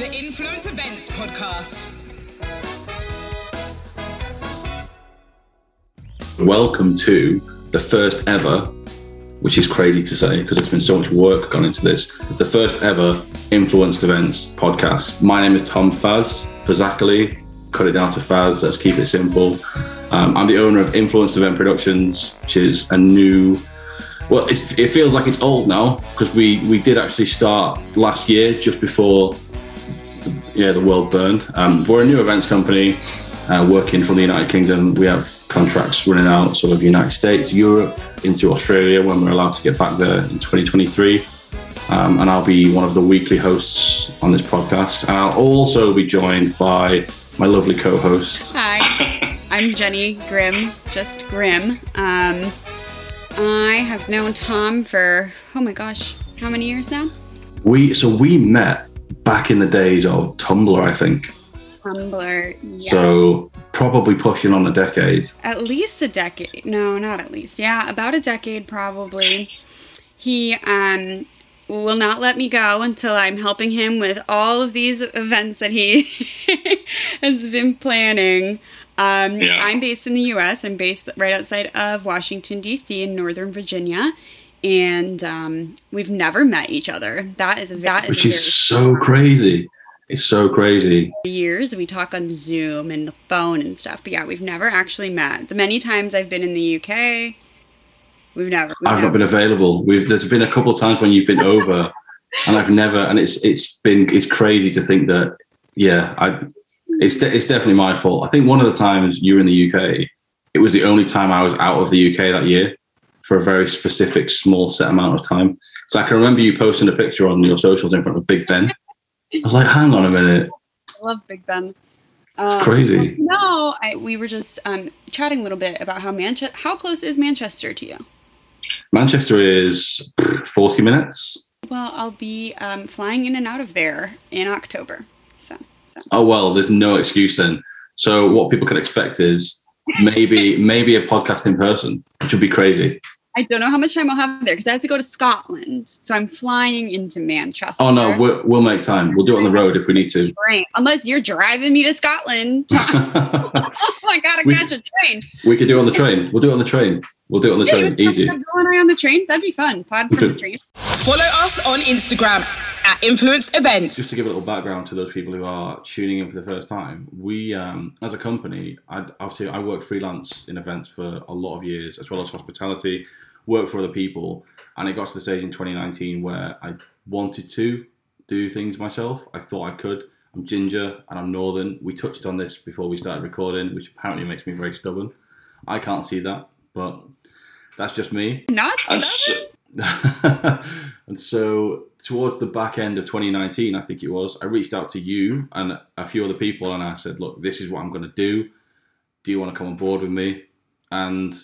The Influence Events Podcast. Welcome to the first ever, which is crazy to say because there's been so much work gone into this, the first ever Influenced Events podcast. My name is Tom Faz, Fazakerley, cut it down to Faz, let's keep it simple. Um, I'm the owner of Influenced Event Productions, which is a new well, it feels like it's old now because we, we did actually start last year just before yeah the world burned. Um, we're a new events company uh, working from the United Kingdom. We have contracts running out sort of United States, Europe, into Australia when we're allowed to get back there in 2023. Um, and I'll be one of the weekly hosts on this podcast. And I'll also be joined by my lovely co-host. Hi, I'm Jenny Grimm, just Grimm. Um, I have known Tom for oh my gosh, how many years now? We so we met back in the days of Tumblr, I think. Tumblr, yeah. So probably pushing on a decade. At least a decade. No, not at least. Yeah, about a decade probably. He um will not let me go until I'm helping him with all of these events that he has been planning. Um, yeah. I'm based in the U.S. I'm based right outside of Washington D.C. in Northern Virginia, and um, we've never met each other. That is that which is, is so crazy. It's so crazy. Years we talk on Zoom and the phone and stuff, but yeah, we've never actually met. The many times I've been in the UK, we've never. We've I've never. not been available. We've there's been a couple of times when you've been over, and I've never. And it's it's been it's crazy to think that yeah I it's de- it's definitely my fault. I think one of the times you were in the UK, it was the only time I was out of the UK that year for a very specific small set amount of time. So I can remember you posting a picture on your socials in front of Big Ben. I was like, hang on a minute. I love Big Ben. Um, crazy. No, I, we were just um, chatting a little bit about how Manchester. How close is Manchester to you? Manchester is forty minutes. Well, I'll be um, flying in and out of there in October. Oh well, there's no excuse then. So what people can expect is maybe maybe a podcast in person, which would be crazy. I don't know how much time I'll have there because I have to go to Scotland. So I'm flying into Manchester. Oh no, we'll, we'll make time. We'll do it on the road if we need to. Great. Unless you're driving me to Scotland. oh, I gotta we, catch a train. We could do it on the train. We'll do it on the train. We'll do it on the yeah, train. Easy. Going on the train. That'd be fun. Pod from the train. Follow us on Instagram at Influenced Events. Just to give a little background to those people who are tuning in for the first time, we, um, as a company, I, obviously I work freelance in events for a lot of years, as well as hospitality, work for other people, and it got to the stage in 2019 where I wanted to do things myself. I thought I could. I'm ginger and I'm northern. We touched on this before we started recording, which apparently makes me very stubborn. I can't see that, but that's just me. Not stubborn. and so towards the back end of 2019, I think it was, I reached out to you and a few other people and I said, look, this is what I'm going to do. Do you want to come on board with me? And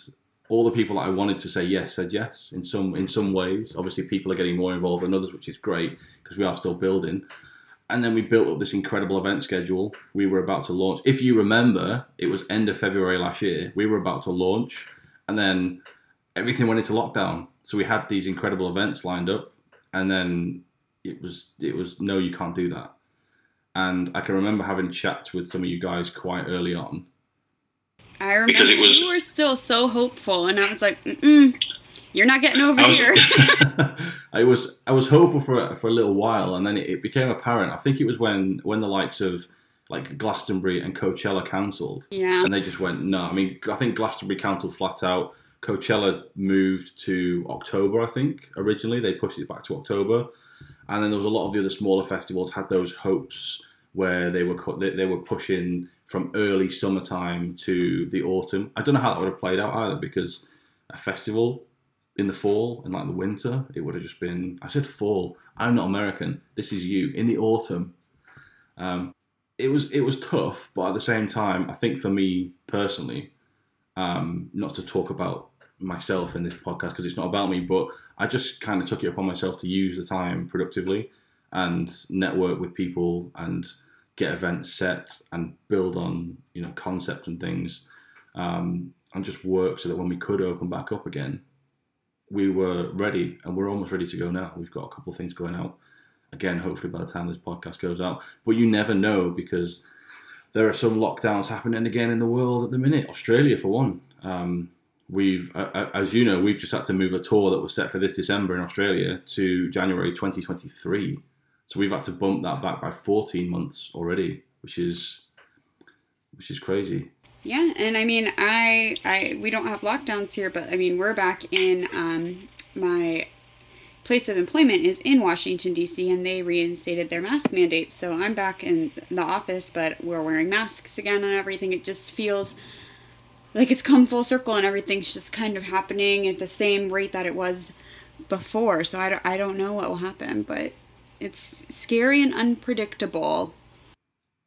all the people that I wanted to say yes said yes in some in some ways. Obviously, people are getting more involved than others, which is great because we are still building. And then we built up this incredible event schedule. We were about to launch. If you remember, it was end of February last year. We were about to launch, and then everything went into lockdown. So we had these incredible events lined up, and then it was it was no, you can't do that. And I can remember having chats with some of you guys quite early on. I remember because it was, you were still so hopeful, and I was like, Mm-mm, "You're not getting over I was, here." I was I was hopeful for for a little while, and then it, it became apparent. I think it was when when the likes of like Glastonbury and Coachella cancelled. Yeah. And they just went, no. I mean, I think Glastonbury cancelled flat out. Coachella moved to October, I think. Originally, they pushed it back to October, and then there was a lot of the other smaller festivals had those hopes where they were they were pushing from early summertime to the autumn. I don't know how that would have played out either because a festival in the fall and like the winter, it would have just been. I said fall. I'm not American. This is you in the autumn. Um, it was it was tough, but at the same time, I think for me personally, um, not to talk about myself in this podcast because it's not about me, but I just kind of took it upon myself to use the time productively and network with people and get events set and build on you know concepts and things um, and just work so that when we could open back up again, we were ready and we're almost ready to go now. We've got a couple of things going out again, hopefully by the time this podcast goes out. But you never know because there are some lockdowns happening again in the world at the minute. Australia, for one. Um, we've, uh, as you know, we've just had to move a tour that was set for this December in Australia to January 2023. So we've had to bump that back by 14 months already, which is which is crazy. Yeah, and I mean, I, I, we don't have lockdowns here, but I mean, we're back in um, my place of employment is in Washington D.C. and they reinstated their mask mandates. So I'm back in the office, but we're wearing masks again and everything. It just feels like it's come full circle and everything's just kind of happening at the same rate that it was before. So I don't, I don't know what will happen, but it's scary and unpredictable.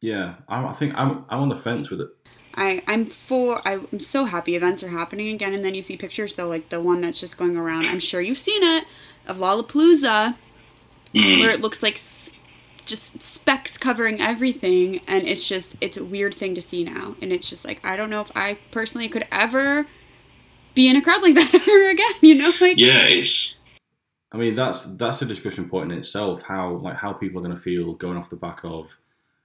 Yeah, I, I think I'm I'm on the fence with it. I, I'm full. I'm so happy events are happening again. And then you see pictures, though, like the one that's just going around. I'm sure you've seen it of Lollapalooza, Mm. where it looks like just specks covering everything. And it's just, it's a weird thing to see now. And it's just like, I don't know if I personally could ever be in a crowd like that ever again, you know? Like, Yeah, it's I mean, that's that's a discussion point in itself. How like how people are going to feel going off the back of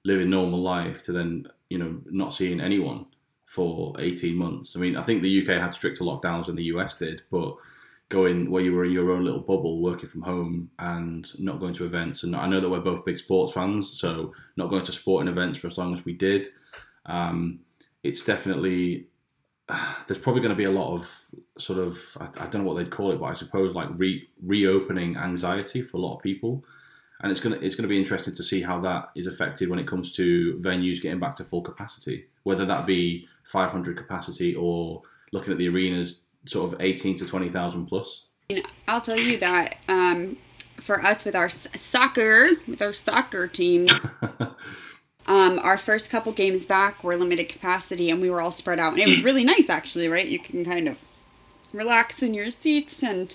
living normal life to then you know not seeing anyone for eighteen months. I mean, I think the UK had stricter lockdowns than the US did, but going where you were in your own little bubble, working from home, and not going to events. And I know that we're both big sports fans, so not going to sporting events for as long as we did. Um, it's definitely there's probably going to be a lot of sort of I, I don't know what they'd call it, but I suppose like re, reopening anxiety for a lot of people, and it's gonna it's gonna be interesting to see how that is affected when it comes to venues getting back to full capacity, whether that be 500 capacity or looking at the arenas sort of 18 to 20 thousand plus. I'll tell you that um, for us with our soccer, with our soccer team, um, our first couple games back were limited capacity and we were all spread out. And it was really nice, actually, right? You can kind of relax in your seats and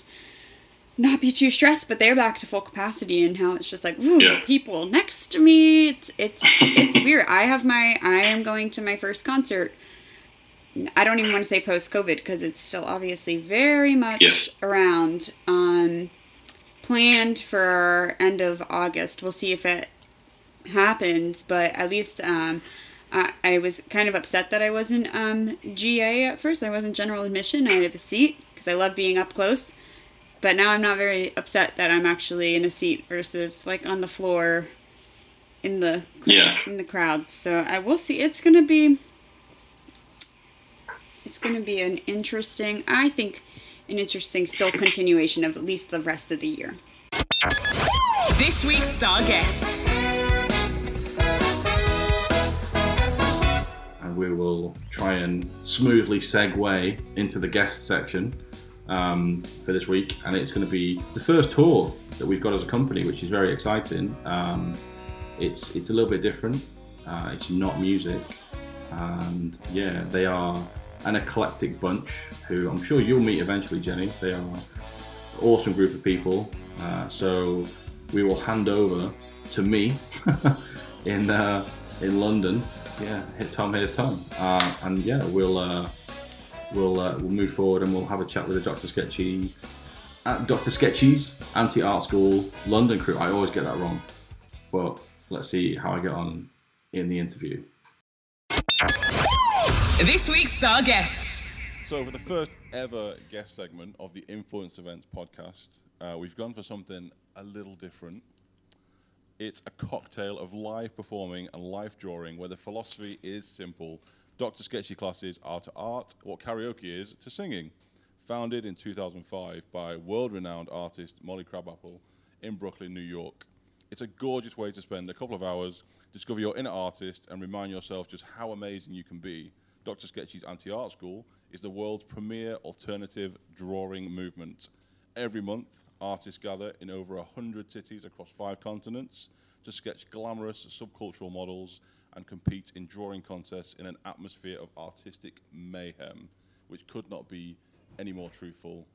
not be too stressed. But they're back to full capacity, and how it's just like, ooh, Yeah. people next to me. It's it's it's weird. I have my I am going to my first concert. I don't even want to say post COVID because it's still obviously very much Yeah. around. Um, planned for end of August. We'll see if it happens, but at least um, I, I was kind of upset that I wasn't um, GA at first. I wasn't general admission. I have a seat because I love being up close. But now I'm not very upset that I'm actually in a seat versus like on the floor in the Yeah. in the crowd. So I will see. It's gonna be it's gonna be an interesting. I think an interesting still continuation of at least the rest of the year. This week's star guest. And we will try and smoothly segue into the guest section um, for this week. And it's going to be the first tour that we've got as a company, which is very exciting. Um, it's it's a little bit different. Uh, it's not music, and yeah, they are an eclectic bunch who I'm sure you'll meet eventually, Jenny. They are an awesome group of people. Uh, so we will hand over to me in uh, in London. Yeah, hit Tom. Here's Tom, uh, and yeah, we'll uh, we'll uh, we'll move forward and we'll have a chat with the Doctor Sketchy, uh, Doctor Sketchy's Anti Art School London crew. I always get that wrong, but let's see how I get on in the interview. This week's star guests. So, for the first ever guest segment of the Influence Events podcast, uh, we've gone for something a little different. It's a cocktail of live performing and live drawing where the philosophy is simple. Dr. Sketchy classes are to art what karaoke is to singing. Founded in 2005 by world renowned artist Molly Crabapple in Brooklyn, New York. It's a gorgeous way to spend a couple of hours, discover your inner artist, and remind yourself just how amazing you can be. Dr. Sketchy's Anti Art School is the world's premier alternative drawing movement. Every month, artists gather in over 100 cities across five continents to sketch glamorous subcultural models and compete in drawing contests in an atmosphere of artistic mayhem, which could not be any more truthful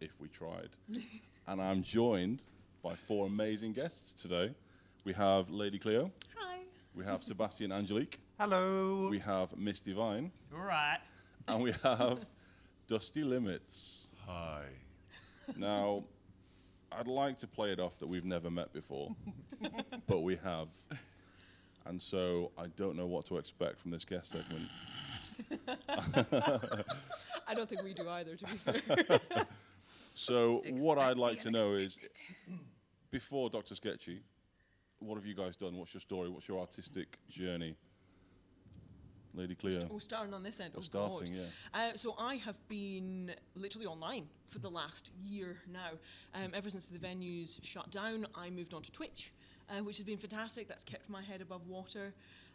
if we tried. and I'm joined by four amazing guests today. We have Lady Cleo. Hi. We have Sebastian Angelique. Hello. We have Miss Divine. All right. And we have Dusty Limits. Hi. Now, I'd like to play it off that we've never met before, but we have. And so I don't know what to expect from this guest segment. I don't think we do either, to be fair. So what I'd like to know is, before Dr. Sketchy, what have you guys done? What's your story? What's your artistic journey? Lady Cleo. We're starting on this end. We're oh, starting, God. Uh, so I have been literally online for the last year now. Um, ever since the venues shut down, I moved on to Twitch, uh, which has been fantastic. That's kept my head above water.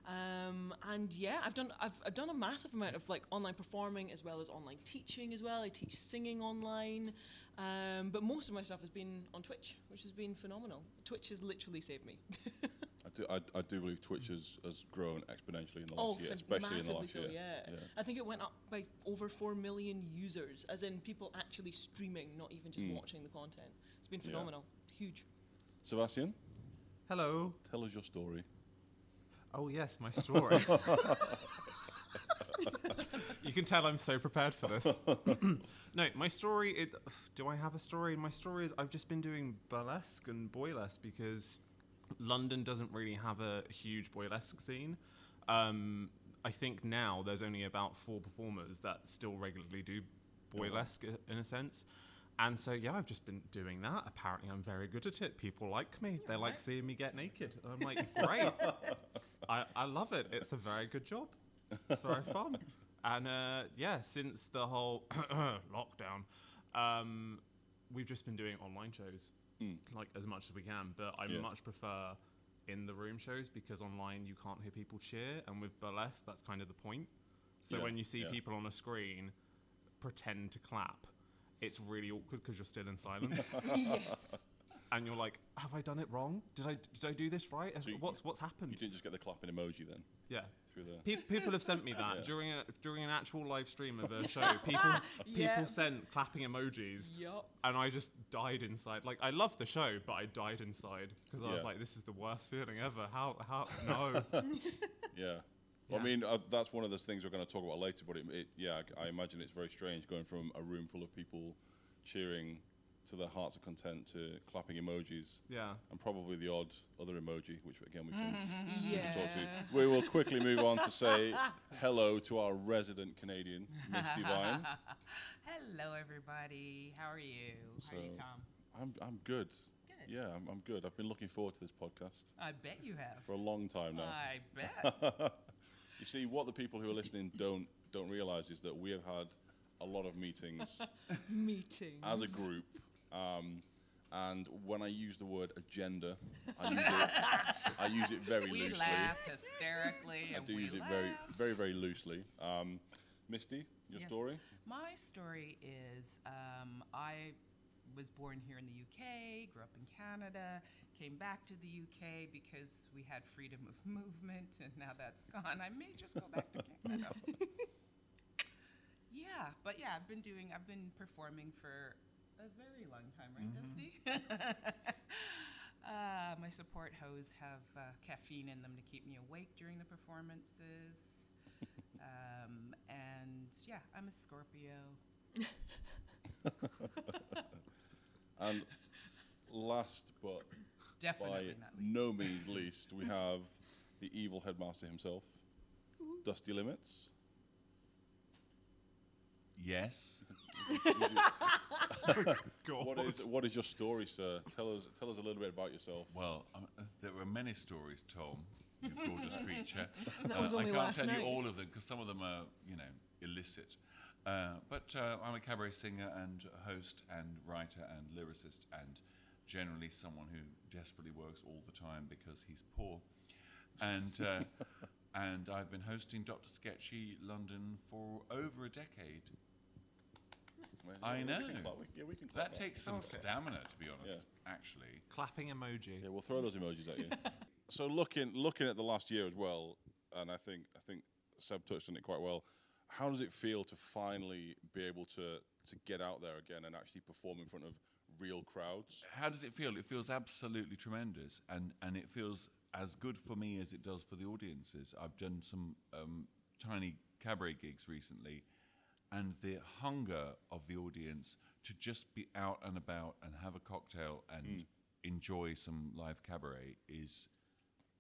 Um, and yeah, I've done I've, I've done a massive amount of like online performing as well as online teaching as well. I teach singing online, um, but most of my stuff has been on Twitch, which has been phenomenal. Twitch has literally saved me. I do, I, I do believe Twitch has, has grown exponentially in the Oh, last year, especially in the last so, year. yeah. I think it went up by over 4 million users, as in people actually streaming, not even just watching the content. It's been Hmm. Yeah. phenomenal. Huge. Sebastian, Hello. tell us your story. Oh yes, my story. you can tell I'm so prepared for this. no, my story. It, do I have a story? My story is I've just been doing burlesque and boylesque because London doesn't really have a huge boylesque scene. Um, I think now there's only about four performers that still regularly do boylesque in a sense. And so yeah, I've just been doing that. Apparently, I'm very good at it. People like me. they like seeing me get naked. And I'm like, great. I, I love it. It's a very good job. It's very fun. And uh, yeah, since the whole lockdown, um, we've just been doing online shows, Mm. like as much as we can. But I Yeah. much prefer in the room shows because online you can't hear people cheer, and with burlesque that's kind of the point. So Yeah, when you see yeah. people on a screen pretend to clap, it's really awkward because you're still in silence yes. and you're like, "Have I done it wrong? Did I did I do this right? So you- what's what's You didn't just get the clapping emoji then Yeah. Through the. Pe- people have sent me that Yeah. during a during an actual live stream of a show. People Yeah. people sent clapping emojis, Yup. and I just died inside. Like I loved the show, but I died inside because I was like, "This is the worst feeling ever." How how no? Yeah. Well, I mean, uh, that's one of those things we're going to talk about later. But it, it, yeah, I I imagine it's very strange going from a room full of people cheering to their hearts of content to clapping emojis, yeah. and probably the odd other emoji, which again we can, we can talk to. Mm-hmm. We will quickly move on to say hello to our resident Canadian, Misty Vine. Hello, everybody. How are you? How are you, Tom? I'm I'm good. Good. Yeah, I'm, I'm good. I've been looking forward to this podcast I bet you have. for a long time now. I bet. You see, what the people who are listening don't don't realize is that we have had a lot of meetings Meetings. as a group. Um, and when I use the word agenda, I use it, I use it very we loosely. laugh hysterically. I and do we use it laugh. very, very, very loosely. Um, Misty, your Yes. story? My story is um, I was born here in the UK, grew up in Canada, came back to the UK because we had freedom of movement, and now that's gone. I may just go back to Canada. yeah, but yeah, I've been doing, I've been performing for a very long time, right, Dusty? uh, my support hose have uh, caffeine in them to keep me awake during the performances. Um, and yeah, I'm a Scorpio. And last but Definitely by not least. no means least, we have the evil headmaster himself, Dusty Limits. Yes. What is what is your story, sir? Tell us tell us a little bit about yourself. Well, um, uh, there were many stories, Tom, you gorgeous creature. That was Uh, only I can't last tell night. you all of them because some of them are, you know, illicit. Uh, but uh, I'm a cabaret singer and host and writer and lyricist and generally someone who desperately works all the time because he's poor. And uh, and I've been hosting Dr. Sketchy London for over a decade. Well, I yeah, we know. can clap. We- Yeah, we can clap That takes some stamina, to be honest. Actually, Clapping emoji. Yeah, we'll throw those emojis at you. so looking looking at the last year as well, and I think I think Seb touched on it quite well. How does it feel to finally be able to to get out there again and actually perform in front of real crowds? how does it feel? It feels absolutely tremendous, and and it feels as good for me as it does for the audiences. I've done some um, tiny cabaret gigs recently, and the hunger of the audience to just be out and about and have a cocktail and Mm. enjoy some live cabaret is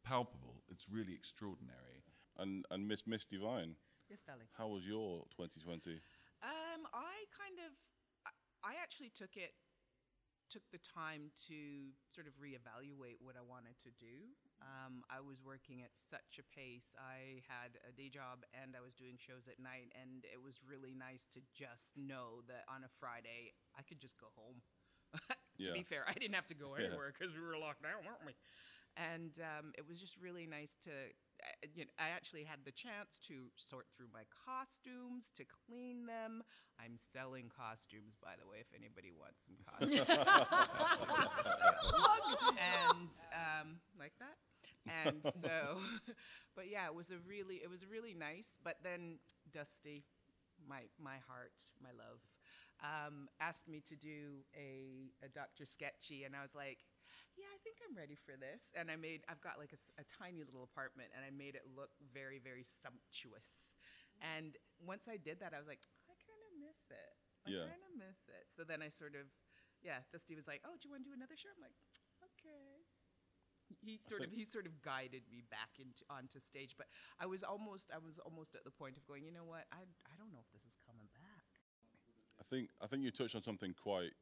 palpable. It's really extraordinary. And and Miss Miss Divine, Yes, darling. how was your 2020? Um, I kind of, I- I actually took it, took the time to sort of reevaluate what I wanted to do. Um, I was working at such a pace. I had a day job and I was doing shows at night, and it was really nice to just know that on a Friday I could just go home. to Yeah. be fair, I didn't have to go anywhere because we were locked down, weren't we? And um, it was just really nice to. I- You know, I actually had the chance to sort through my costumes, to clean them. I'm selling costumes, by the way, if anybody wants some costumes. and um, like that. And so, but yeah, it was a really, it was really nice. But then Dusty, my my heart, my love, um, asked me to do a, a Dr. Sketchy, and I was like, yeah, I think I'm ready for this. And I made, I've got like a tiny little apartment, and I made it look very, very sumptuous. And once I did that, I was like, I kind of miss it. I Yeah. kind of miss it. So then I sort of, yeah, Dusty was like, oh, do you want to do another show? I'm like, okay. He sort of he sort of guided me back into onto stage, but I was almost I was almost at the point of going, you know what, I I don't know if this is coming back. I think I think you touched on something quite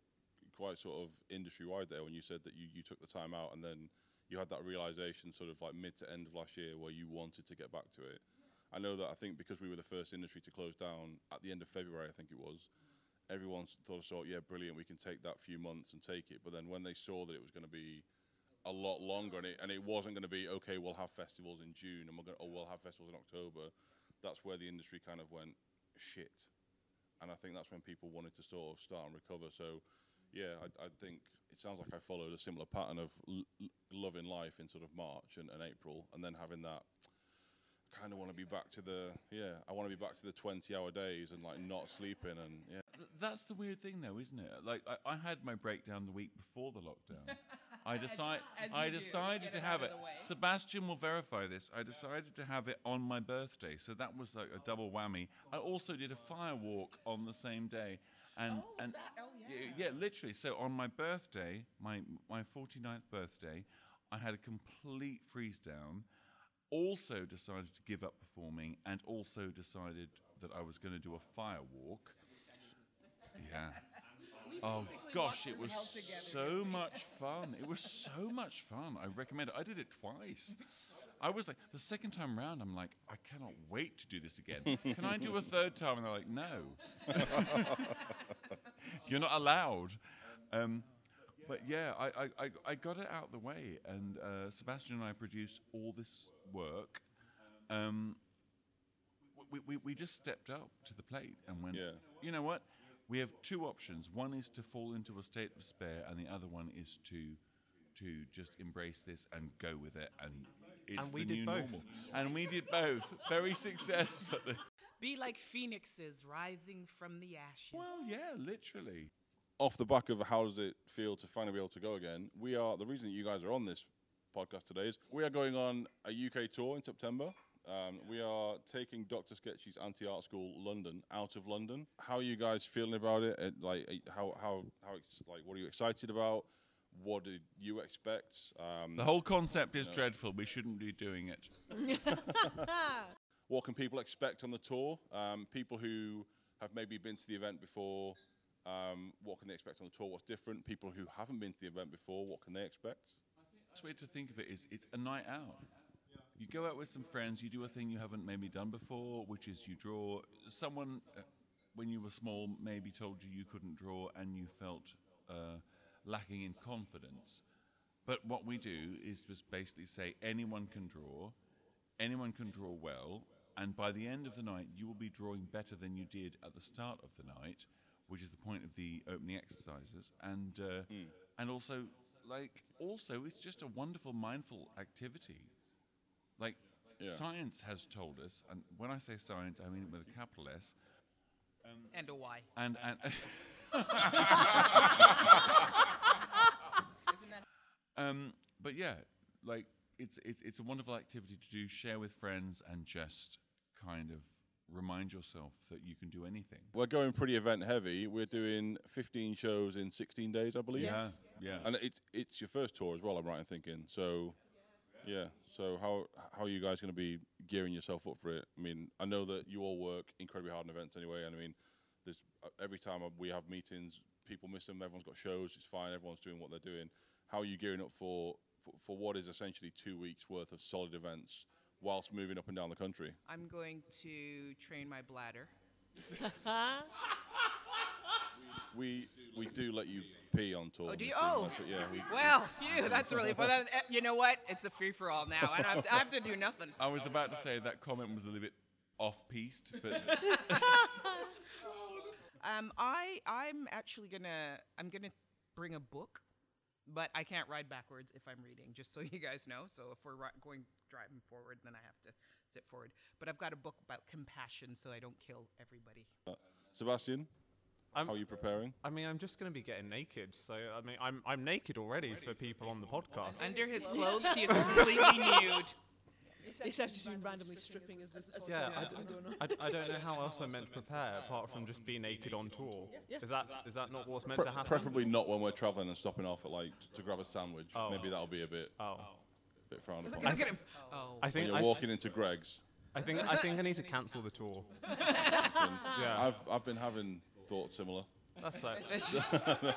quite sort of industry wide there when you said that you, you took the time out and then you had that realization sort of like mid to end of last year where you wanted to get back to it. I know that I think because we were the first industry to close down at the end of February, I think it was, everyone sort of thought, yeah, brilliant, we can take that few months and take it. But then when they saw that it was going to be a lot longer and it, and it wasn't going to be, okay, we'll have festivals in June and we're going or we'll have festivals in October, that's where the industry kind of went, shit and I think that's when people wanted to sort of start and recover. So, yeah, I, I think it sounds like I followed a similar pattern of l- l- loving life in sort of March and, and April, and then having that. Kind of want to be back to the yeah. I want to be back to the twenty-hour days and like not sleeping and yeah. Th- That's the weird thing, though, isn't it? Like I, I had my breakdown the week before the lockdown. I decide, as I do, decided to have out it. of the way. Sebastian will verify this. I decided to have it on my birthday, so that was like a double whammy. I also did a fire walk on the same day, and Oh, and that- oh, yeah. yeah, literally. So on my birthday, my my 49th birthday, I had a complete freeze down. Also decided to give up performing, and also decided that I was going to do a fire walk. Yeah. Oh gosh, it was so much fun. It was so much fun. I recommend it. I did it twice. I was like, the second time round, I'm like, I cannot wait to do this again. Can I do a third time? And they're like, no. You're not allowed. Um, but yeah, I, I, I, I got it out the way, and uh, Sebastian and I produced all this work. Um, we, we, we just stepped up to the plate and went, Yeah. you know what? We have two options. One is to fall into a state of despair, and the other one is to to just embrace this and go with it. And it's And we the did new both. normal. And we did both very successfully. Be like phoenixes rising from the ashes. Well, yeah, literally. Off the back of how does it feel to finally be able to go again? We are the reason that you guys are on this podcast today is we are going on a UK tour in September. Um, we are taking Dr. Sketchy's Anti Art School London out of London. How are you guys feeling about it? Uh, Like, uh, how how how ex- like what are you excited about? What did you expect? Um, The whole concept is dreadful. We shouldn't be doing it. what can people expect on the tour? Um, people who have maybe been to the event before, um, what can they expect on the tour? What's different? People who haven't been to the event before, what can they expect? best way to think of it is it's a night out. You go out with some friends, you do a thing you haven't maybe done before, which is you draw. Someone, uh, when you were small, maybe told you you couldn't draw and you felt uh, lacking in confidence. But what we do is just basically say anyone can draw, anyone can draw well, and by the end of the night, you will be drawing better than you did at the start of the night, which is the point of the opening exercises. And uh, and also, like, also, it's just a wonderful mindful activity. Like, Yeah. science has told us, and when I say science, I mean it with a capital S. And a Y. And and um, but yeah, like it's it's it's a wonderful activity to do, share with friends, and just kind of remind yourself that you can do anything. We're going pretty event heavy. We're doing 15 shows in 16 days, I believe. Yes. Yeah, yeah. And it's it's your first tour as well. I'm right in thinking. So, yeah. So how how are you guys going to be gearing yourself up for it? I mean, I know that you all work incredibly hard in events anyway. And I mean, there's uh, every time we have meetings, people miss them. Everyone's got shows. It's fine. Everyone's doing what they're doing. How are you gearing up for for, for what is essentially two weeks worth of solid events whilst moving up and down the country? I'm going to train my bladder. We we do let you pee on tour. Oh, do you? Oh. that's it, yeah. We, Well, phew, that's really fun. Then, eh, You know what? It's a free for all now. I don't have to, I have to do nothing. I was about to say that comment was a little bit off-piste, but Um, I I'm actually gonna I'm gonna bring a book, but I can't ride backwards if I'm reading. Just so you guys know. So if we're ri- going driving forward, then I have to sit forward. But I've got a book about compassion, so I don't kill everybody. Sebastian, I'm, how are you preparing? I mean, I'm just going to be getting naked. So, I mean, I'm, I'm naked already for people on the podcast. Under his clothes, he is completely nude. It's actually been randomly stripping as this as Yeah, I, podcast's d- been. I d- I don't know how else I'm meant to prepare apart from just be naked on tour. Yeah. Is that is that not what's meant Pre- to happen? preferably not when we're traveling and stopping off at like t- to grab a sandwich. Oh. Maybe that'll be a bit Oh, bit frowned Look upon. at him. Oh. I When think you're I, walking into Greggs, I think I think I need to cancel the tour. Yeah, I've I've been having thoughts similar. that's it.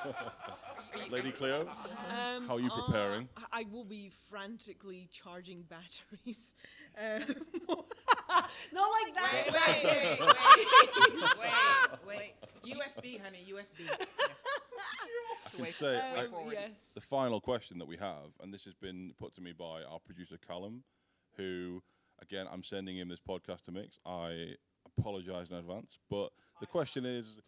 Lady Cleo, Um, how are you uh, preparing? I- I will be frantically charging batteries. Um, not like that. Wait, wait, wait, wait, wait. USB, honey, USB. I can say I- Um, yes. the final question that we have, and this has been put to me by our producer Callum, who again I'm sending him this podcast to mix. I apologise in advance, but the question is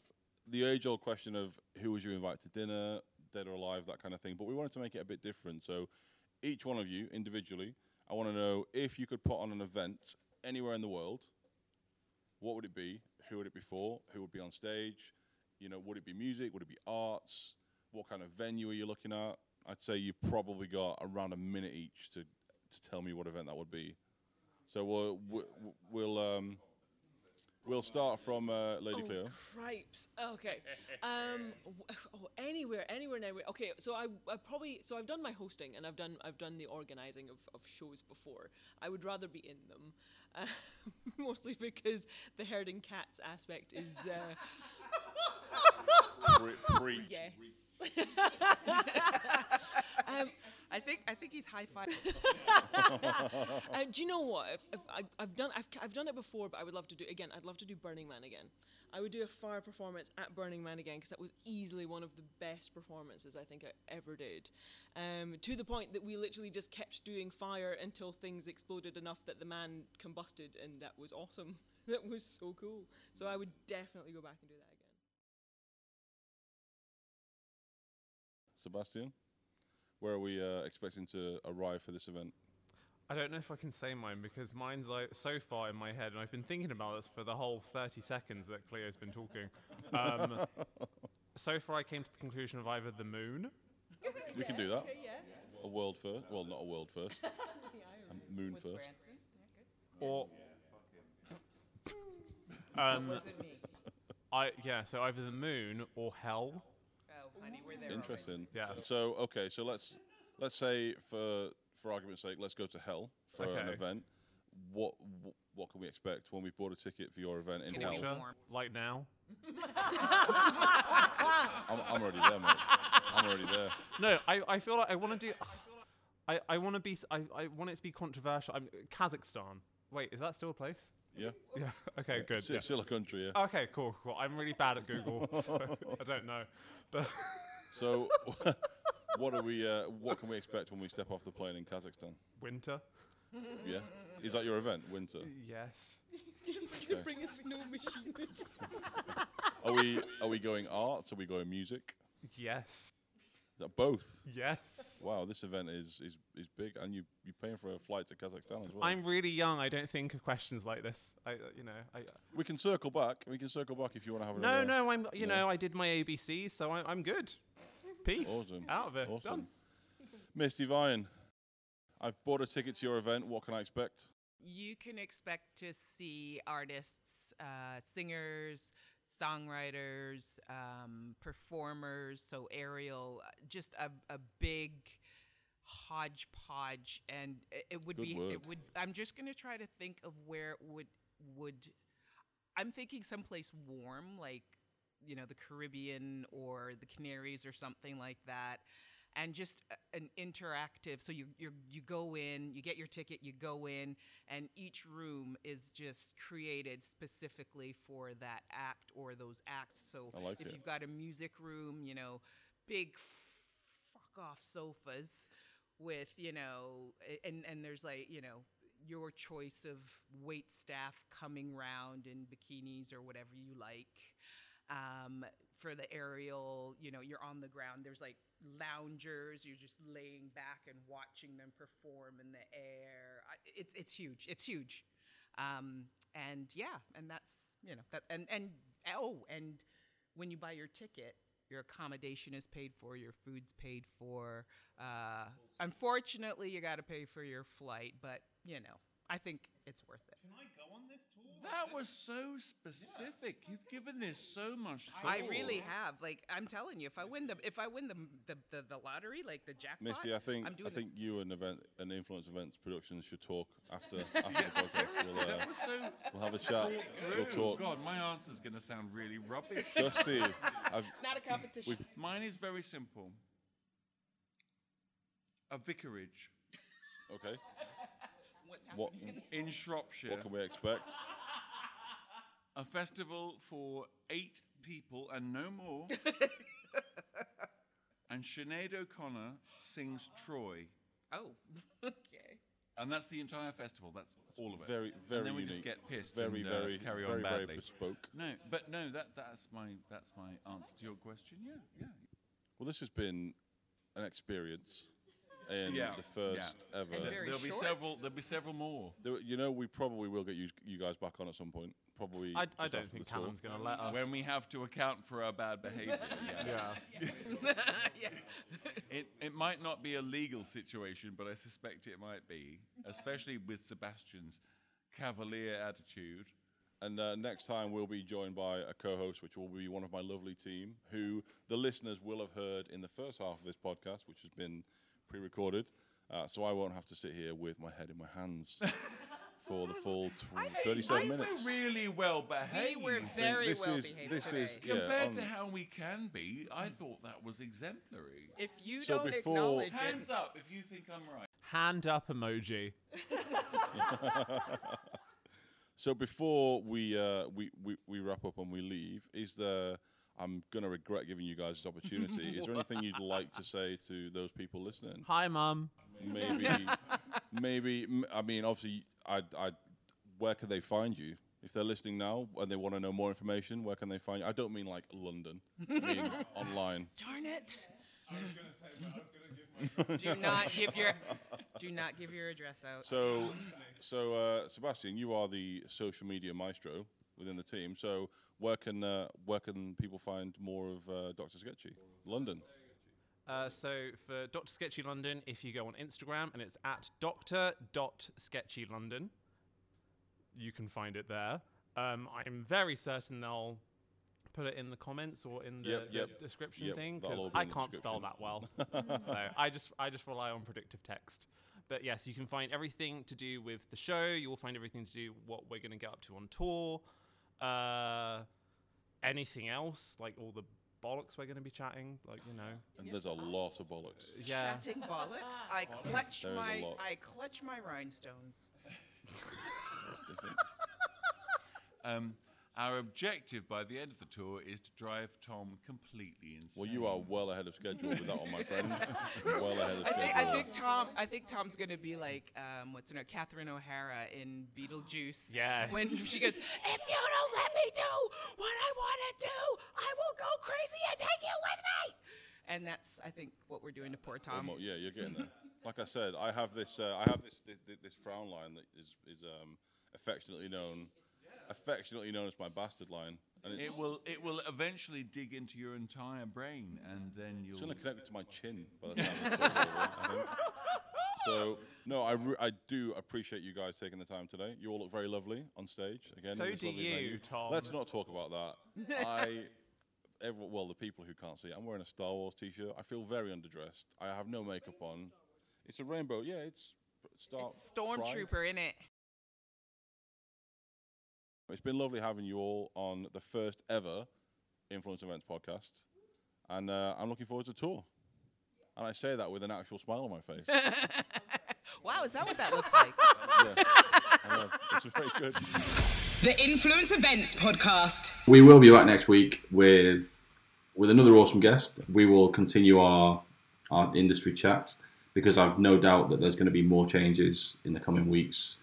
the age-old question of who would you invite to dinner, dead or alive, that kind of thing. But we wanted to make it a bit different. So each one of you individually, I want to know if you could put on an event anywhere in the world, what would it be? Who would it be for? Who would be on stage? You know, would it be music? Would it be arts? What kind of venue are you looking at? I'd say you've probably got around a minute each to, to tell me what event that would be. So we'll we'll we'll, um, we'll start from uh, Lady Oh, Cleo. cripes. Okay. Um, oh, anywhere, anywhere, everywhere. Okay, so I, I probably, so I've done my hosting and I've done, I've done the organizing of, of shows before. I would rather be in them, uh, mostly because the herding cats aspect is, uh, Pre- preach. Yes. I think I think he's high five. Uh, do you know what? If, if I, I've done, I've, I've done it before, but I would love to do it again. I'd love to do Burning Man again. I would do a fire performance at Burning Man again because that was easily one of the best performances I think I ever did. Um, to the point that we literally just kept doing fire until things exploded enough that the man combusted, and that was awesome. that was so cool. So I would definitely go back and do that Sebastian, where are we uh, expecting to arrive for this event? I don't know if I can say mine because mine's like so far in my head, and I've been thinking about this for the whole 30 seconds that Cleo's been talking. Um, so far, I came to the conclusion of either the moon. We can do that. Okay, yeah. A world first. Well, not a world first. A moon With first. Branson. Yeah, good. Or um, Was it me? I yeah, so either the moon or hell. Oh, there. Interesting. Yeah. So okay, so let's let's say for for argument's sake, let's go to hell for an event. What what can we expect when we bought a ticket for your event in hell? warm. like now. I'm, I'm already there, mate. I'm already there. No, I, I feel like I want to do. I, I want to be. I, I want it to be controversial. I'm Kazakhstan. Wait, is that still a place? Yeah. Yeah. Okay. Good. It's, yeah. it's still a country, yeah. Okay. Cool. Cool. I'm really bad at Google. so I don't know. But So, what are we? Uh, what can we expect when we step off the plane in Kazakhstan? winter. Yeah. Is that your event, winter? Yes. Gonna bring a snow machine. Are we? Are we going arts? Are we going music? Yes. Is that both? Yes. Wow, this event is is, is big, and you you're paying for a flight to Kazakhstan as well. I'm really young. I don't think of questions like this. I, uh, you know, I. we can circle back. We can circle back if you want to have a No, another. no. I'm. You no. know, I did my ABC, so I, I'm good. Peace. Awesome. Out of it. Awesome. Done. Miss Divine, I've bought a ticket to your event. What can I expect? You can expect to see artists, uh, singers, songwriters, um, performers. So aerial, uh, just a, a big hodgepodge, and it, it would Good be. word. It would. I'm just gonna try to think of where it would would. I'm thinking someplace warm, like you know the Caribbean or the Canaries or something like that, and just an interactive. So you you you go in, you get your ticket, you go in, and each room is just created specifically for that act or those acts. So like if it. you've got a music room, you know, big fuck off sofas with you know and and there's like you know your choice of wait staff coming round in bikinis or whatever you like um, for the aerial you know you're on the ground there's like loungers you're just laying back and watching them perform in the air it's it's huge it's huge um, and yeah and that's you know that and and oh and when you buy your ticket, your accommodation is paid for, your food's paid for. Uh, unfortunately, you got to pay for your flight, but you know, I think it's worth it. Can I go on this tour? That was so specific. You've given this so much thought. I really have. Like I'm telling you, if I win the if I win the the, the, the lottery, like the jackpot, Misty, I think I'm I doing think you and event and influence events productions should talk after after the podcast. We'll, that uh, was so. we'll have a chat. We'll Through. talk. God, my answer's going to sound really rubbish. Dusty, I've, It's not a competition. Mine is very simple. A vicarage okay. What's What happening? in Shropshire. what can we expect? A festival for eight people and no more. and Sinead O'Connor sings Troy. Oh, okay. And that's the entire festival. That's all of it. Very very and then we unique. just get pissed Very and uh, very carry very on very badly. bespoke. No, but no, that that's my that's my answer to your question. Yeah, yeah. Well, this has been an experience in Yeah, the first yeah. ever. And very There'll be short. several. There'll be several more. There- You know, we probably will get you, you guys back on at some point. Probably. I, just I don't after think the tour. Callum's going to let us. When we have to account for our bad behaviour. Yeah. yeah. yeah. It, it might not be a legal situation, but I suspect it might be, especially with Sebastian's cavalier attitude. And uh, next time we'll be joined by a co-host, which will be one of my lovely team, who the listeners will have heard in the first half of this podcast, which has been pre-recorded. Uh, so I won't have to sit here with my head in my hands for the full tw- 37 we minutes. were really well We behaved. were very this well is behaved this today. is yeah, Compared to how we can be, I thought that was exemplary. if you So don't before- acknowledge Hands it, up if you think I'm right. Hand up emoji. So before we, uh, we we we wrap up and we leave, is there? I'm gonna regret giving you guys this opportunity. is there anything you'd like to say to those people listening? Hi, mum. Maybe, maybe. I mean, obviously, I, I, where can they find you? If they're listening now and they want to know more information, where can they find you? I don't mean like London. I mean online. darn it. do not give your do not give your address out. So, so uh, Sebastian, you are the social media maestro within the team. So, where can uh, where can people find more of uh, Doctor Sketchy? London. Uh, so for Dr. Sketchy London, if you go on Instagram and it's at dr.sketchylondon, you can find it there. Um, I'm very certain they'll put it in the comments or in the, Yep, the yep. description Yep, thing because I can't spell that well. so I just I just rely on predictive text. But yes, you can find everything to do with the show. You will find everything to do what we're going to get up to on tour. Uh, anything else like all the bollocks we're going to be chatting, like you know. And there's a lot of bollocks. Yeah. Chatting bollocks. I clutched There is a my lot. I clutched my rhinestones. Um, our objective by the end of the tour is to drive Tom completely insane. Well, you are well ahead of schedule with that one, my friend. well ahead of I think, schedule. I think Tom. I think Tom's gonna be like, um, what's her name, Catherine O'Hara in Beetlejuice. Yes. When she goes, if you don't let me do what I want to do, I will go crazy and take you with me. And that's, I think, what we're doing to poor Tom. Almo- yeah, you're getting there. Like I said, I have this. Uh, I have this, this this frown line that is is um, affectionately known, affectionately known as my bastard line, and it's, It will it will eventually dig into your entire brain, and then you'll. it's going to connect it to my chin by the time it's over, I think. So no, I, re- I do appreciate you guys taking the time today. You all look very lovely on stage again. So do you, venue. Tom. Let's not talk about that. I, everyone, well, the people who can't see, it, I'm wearing a Star Wars T-shirt. I feel very underdressed. I have no makeup on. It's a rainbow. Yeah, it's Star. It's Stormtrooper in it. It's been lovely having you all on the first ever Influenced Events podcast, and uh, I'm looking forward to the tour. And I say that with an actual smile on my face. Wow, is that what that looks like? yeah, I. It's very good. The Influenced Events Podcast. We will be back next week with with another awesome guest. We will continue our our industry chat because I've no doubt that there's going to be more changes in the coming weeks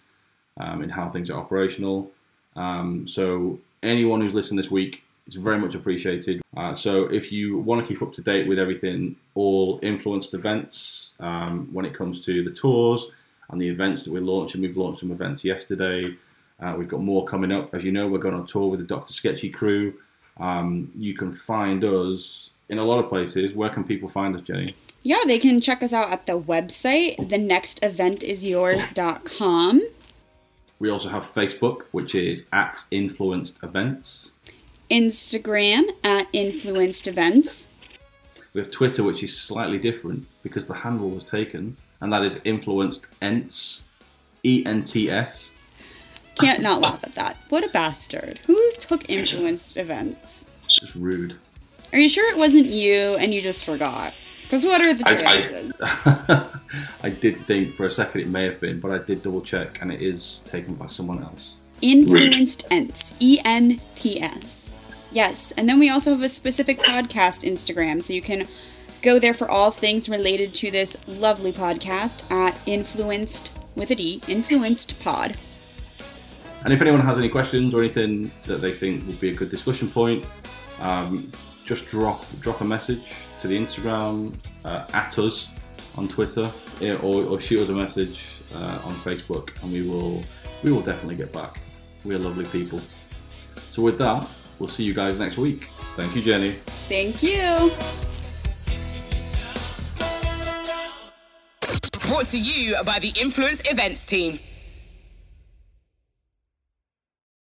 um, in how things are operational. Um, so anyone who's listened this week, it's very much appreciated. Uh, so if you want to keep up to date with everything, all influenced events um, when it comes to the tours and the events that we're launching, we've launched some events yesterday. Uh, we've got more coming up. As you know, we're going on tour with the Dr. Sketchy crew. Um, you can find us in a lot of places. Where can people find us, Jenny? Yeah, they can check us out at the website, thenexteventisyours.com. We also have Facebook, which is at Influenced Events. Instagram at influenced events. We have Twitter, which is slightly different because the handle was taken, and that is Influenced Ents, E N T S. Can't not laugh at that. What a bastard. Who took influenced events? It's just rude. Are you sure it wasn't you and you just forgot? Because what are the chances? I, I, I did think for a second it may have been, but I did double check, and it is taken by someone else. Influenced Ents. E N T S. Yes. And then we also have a specific podcast Instagram, so you can go there for all things related to this lovely podcast at Influenced with a D, Influenced Pod. And if anyone has any questions or anything that they think would be a good discussion point, um, just drop drop a message to the Instagram uh, at us on Twitter, or, or shoot us a message uh, on Facebook, and we will we will definitely get back. We are lovely people. So with that, we'll see you guys next week. Thank you, Jenny. Thank you. Brought to you by the Influenced Events team.